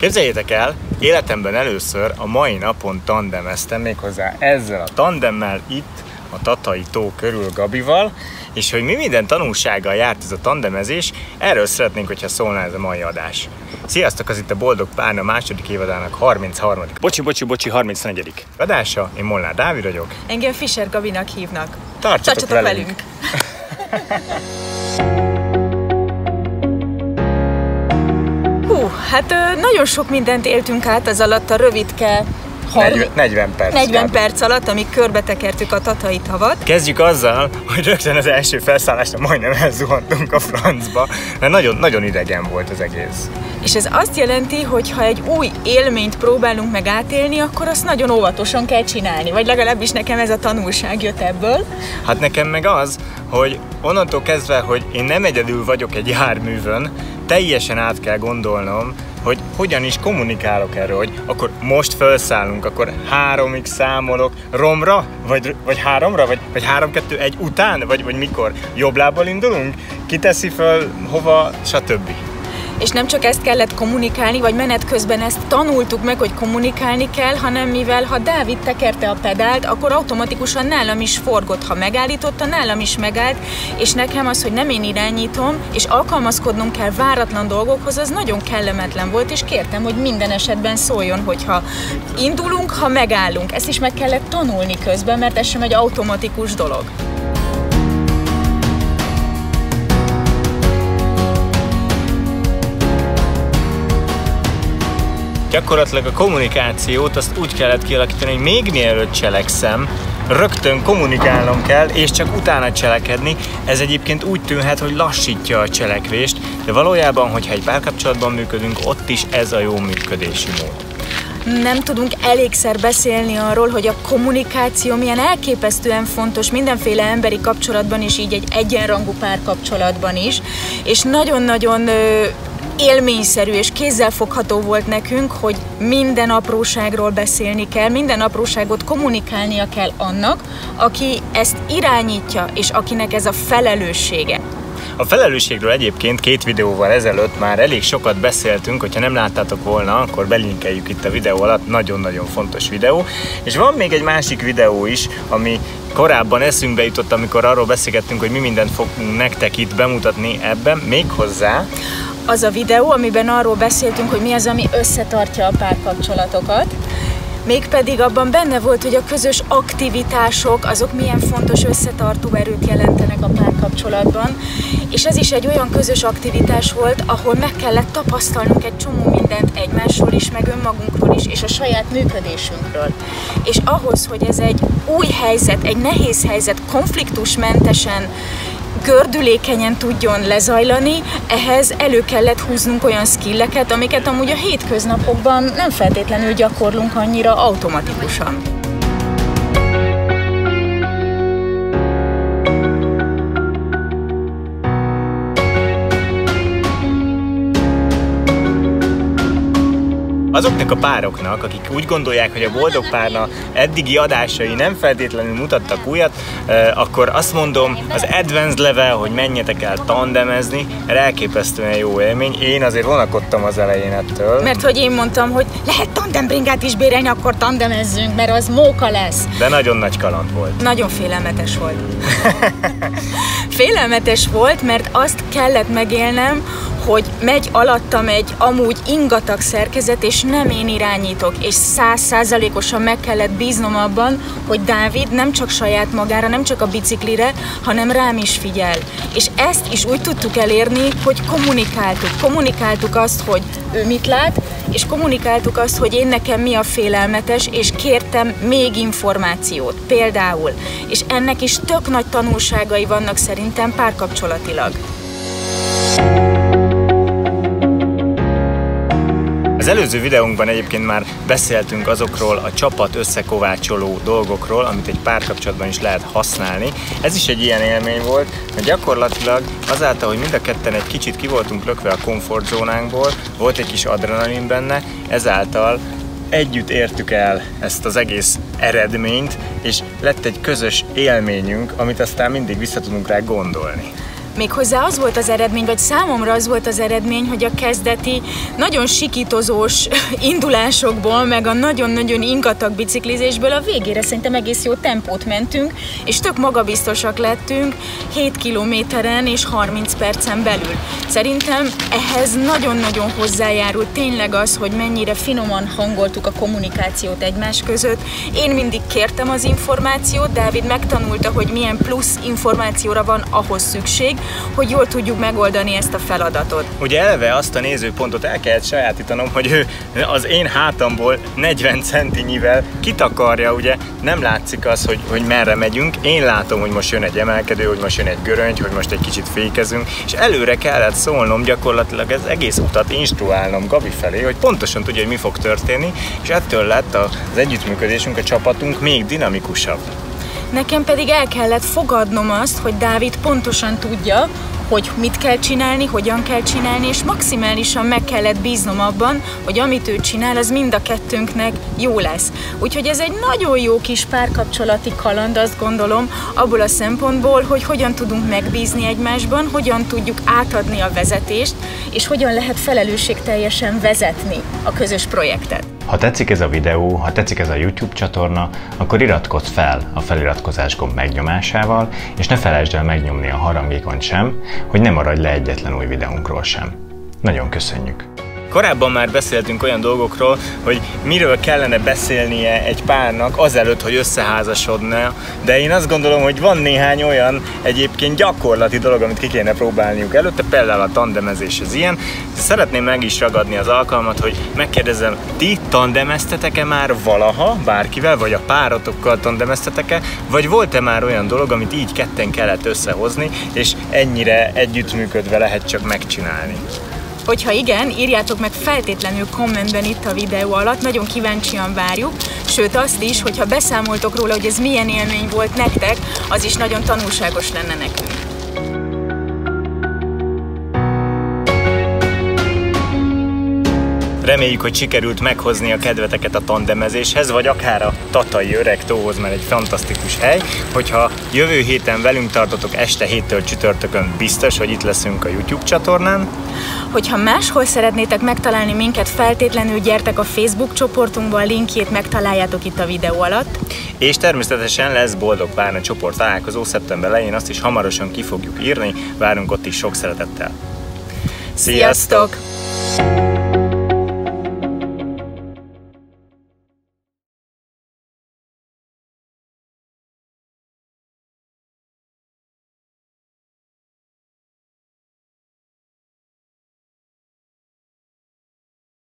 Képzeljétek el, életemben először a mai napon tandemeztem méghozzá ezzel a tandemmel itt a Tatai tó körül Gabival, és hogy mi minden tanulsággal járt ez a tandemezés, erről szeretnénk, hogyha szólna ez a mai adás. Sziasztok, az itt a Boldog Párna második évadának 33. Bocsi, bocsi, bocsi, 34. adása. Én Molnár Dávid vagyok. Engem Fischer Gabinak hívnak. Tartsatok, Tartsatok velünk! velünk. Hú, hát nagyon sok mindent éltünk át az alatt a rövidke 40, 40 perc. 40 kb. perc alatt, amíg körbetekertük a tatai tavat. Kezdjük azzal, hogy rögtön az első felszállásra majdnem elzuhantunk a francba, mert nagyon, nagyon idegen volt az egész. És ez azt jelenti, hogy ha egy új élményt próbálunk meg átélni, akkor azt nagyon óvatosan kell csinálni. Vagy legalábbis nekem ez a tanulság jött ebből. Hát nekem meg az, hogy onnantól kezdve, hogy én nem egyedül vagyok egy járművön, teljesen át kell gondolnom, hogy hogyan is kommunikálok erről, hogy akkor most felszállunk, akkor háromig számolok romra, vagy, vagy háromra, vagy, vagy három, kettő, egy után, vagy, vagy mikor? Jobb lábbal indulunk? Kiteszi föl, hova, stb. És nem csak ezt kellett kommunikálni, vagy menet közben ezt tanultuk meg, hogy kommunikálni kell, hanem mivel ha Dávid tekerte a pedált, akkor automatikusan nálam is forgott. Ha megállította, nálam is megállt, és nekem az, hogy nem én irányítom, és alkalmazkodnom kell váratlan dolgokhoz, az nagyon kellemetlen volt, és kértem, hogy minden esetben szóljon, hogyha indulunk, ha megállunk. Ezt is meg kellett tanulni közben, mert ez sem egy automatikus dolog. Gyakorlatilag a kommunikációt azt úgy kellett kialakítani, hogy még mielőtt cselekszem, rögtön kommunikálnom kell, és csak utána cselekedni. Ez egyébként úgy tűnhet, hogy lassítja a cselekvést, de valójában, hogyha egy párkapcsolatban működünk, ott is ez a jó működési mód. nem tudunk elégszer beszélni arról, hogy a kommunikáció milyen elképesztően fontos mindenféle emberi kapcsolatban is, így egy egyenrangú párkapcsolatban is, és nagyon-nagyon élményszerű és kézzelfogható volt nekünk, hogy minden apróságról beszélni kell, minden apróságot kommunikálnia kell annak, aki ezt irányítja, és akinek ez a felelőssége. A felelősségről egyébként két videóval ezelőtt már elég sokat beszéltünk, hogyha nem láttátok volna, akkor belinkeljük itt a videó alatt, nagyon-nagyon fontos videó. És van még egy másik videó is, ami korábban eszünkbe jutott, amikor arról beszélgettünk, hogy mi mindent fogunk nektek itt bemutatni ebben, méghozzá az a videó, amiben arról beszéltünk, hogy mi az, ami összetartja a párkapcsolatokat. Mégpedig abban benne volt, hogy a közös aktivitások, azok milyen fontos összetartó erőt jelentenek a párkapcsolatban. És ez is egy olyan közös aktivitás volt, ahol meg kellett tapasztalnunk egy csomó mindent egymásról is, meg önmagunkról is, és a saját működésünkről. És ahhoz, hogy ez egy új helyzet, egy nehéz helyzet konfliktusmentesen gördülékenyen tudjon lezajlani, ehhez elő kellett húznunk olyan skilleket, amiket amúgy a hétköznapokban nem feltétlenül gyakorlunk annyira automatikusan. Azoknak a pároknak, akik úgy gondolják, hogy a boldog párna eddigi adásai nem feltétlenül mutattak újat, akkor azt mondom, az advanced level, hogy menjetek el tandemezni, elképesztően jó élmény. Én azért vonakodtam az elején ettől. Mert hogy én mondtam, hogy lehet tandembringát is bérelni, akkor tandemezzünk, mert az móka lesz. De nagyon nagy kaland volt. Nagyon félelmetes volt. félelmetes volt, mert azt kellett megélnem, hogy megy alattam egy amúgy ingatag szerkezet, és nem én irányítok, és százszázalékosan meg kellett bíznom abban, hogy Dávid nem csak saját magára, nem csak a biciklire, hanem rám is figyel. És ezt is úgy tudtuk elérni, hogy kommunikáltuk. Kommunikáltuk azt, hogy ő mit lát, és kommunikáltuk azt, hogy én nekem mi a félelmetes, és kértem még információt, például. És ennek is tök nagy tanulságai vannak szerintem párkapcsolatilag. Előző videónkban egyébként már beszéltünk azokról a csapat összekovácsoló dolgokról, amit egy párkapcsolatban is lehet használni. Ez is egy ilyen élmény volt, mert gyakorlatilag azáltal, hogy mind a ketten egy kicsit ki voltunk lökve a komfortzónánkból, volt egy kis adrenalin benne, ezáltal együtt értük el ezt az egész eredményt, és lett egy közös élményünk, amit aztán mindig vissza tudunk rá gondolni. Méghozzá az volt az eredmény, vagy számomra az volt az eredmény, hogy a kezdeti nagyon sikítozós indulásokból, meg a nagyon-nagyon ingatag biciklizésből a végére szerintem egész jó tempót mentünk, és tök magabiztosak lettünk 7 kilométeren és 30 percen belül. Szerintem ehhez nagyon-nagyon hozzájárult tényleg az, hogy mennyire finoman hangoltuk a kommunikációt egymás között. Én mindig kértem az információt, Dávid megtanulta, hogy milyen plusz információra van ahhoz szükség, hogy jól tudjuk megoldani ezt a feladatot. Ugye eleve azt a nézőpontot el kellett sajátítanom, hogy ő az én hátamból 40 centinyivel kitakarja, ugye nem látszik az, hogy, hogy merre megyünk. Én látom, hogy most jön egy emelkedő, hogy most jön egy göröngy, hogy most egy kicsit fékezünk, és előre kellett szólnom gyakorlatilag ez egész utat instruálnom Gabi felé, hogy pontosan tudja, hogy mi fog történni, és ettől lett az együttműködésünk, a csapatunk még dinamikusabb. Nekem pedig el kellett fogadnom azt, hogy Dávid pontosan tudja, hogy mit kell csinálni, hogyan kell csinálni, és maximálisan meg kellett bíznom abban, hogy amit ő csinál, az mind a kettőnknek jó lesz. Úgyhogy ez egy nagyon jó kis párkapcsolati kaland, azt gondolom, abból a szempontból, hogy hogyan tudunk megbízni egymásban, hogyan tudjuk átadni a vezetést, és hogyan lehet felelősségteljesen vezetni a közös projektet. Ha tetszik ez a videó, ha tetszik ez a YouTube csatorna, akkor iratkozz fel a feliratkozás gomb megnyomásával, és ne felejtsd el megnyomni a harangékont sem, hogy ne maradj le egyetlen új videónkról sem. Nagyon köszönjük! Korábban már beszéltünk olyan dolgokról, hogy miről kellene beszélnie egy párnak azelőtt, hogy összeházasodna, de én azt gondolom, hogy van néhány olyan egyébként gyakorlati dolog, amit ki kéne próbálniuk előtte, például a tandemezés az ilyen. Szeretném meg is ragadni az alkalmat, hogy megkérdezem, ti tandemeztetek-e már valaha bárkivel, vagy a párotokkal tandemeztetek-e, vagy volt-e már olyan dolog, amit így ketten kellett összehozni, és ennyire együttműködve lehet csak megcsinálni? Hogyha igen, írjátok meg feltétlenül kommentben itt a videó alatt, nagyon kíváncsian várjuk, sőt azt is, hogyha beszámoltok róla, hogy ez milyen élmény volt nektek, az is nagyon tanulságos lenne nekünk. Reméljük, hogy sikerült meghozni a kedveteket a tandemezéshez, vagy akár a Tatai Öreg tóhoz, mert egy fantasztikus hely. Hogyha jövő héten velünk tartotok este héttől csütörtökön, biztos, hogy itt leszünk a YouTube csatornán. Hogyha máshol szeretnétek megtalálni minket, feltétlenül gyertek a Facebook csoportunkba, a linkjét megtaláljátok itt a videó alatt. És természetesen lesz Boldog Párna csoport találkozó szeptember elején, azt is hamarosan ki fogjuk írni, várunk ott is sok szeretettel. Sziasztok! Sziasztok!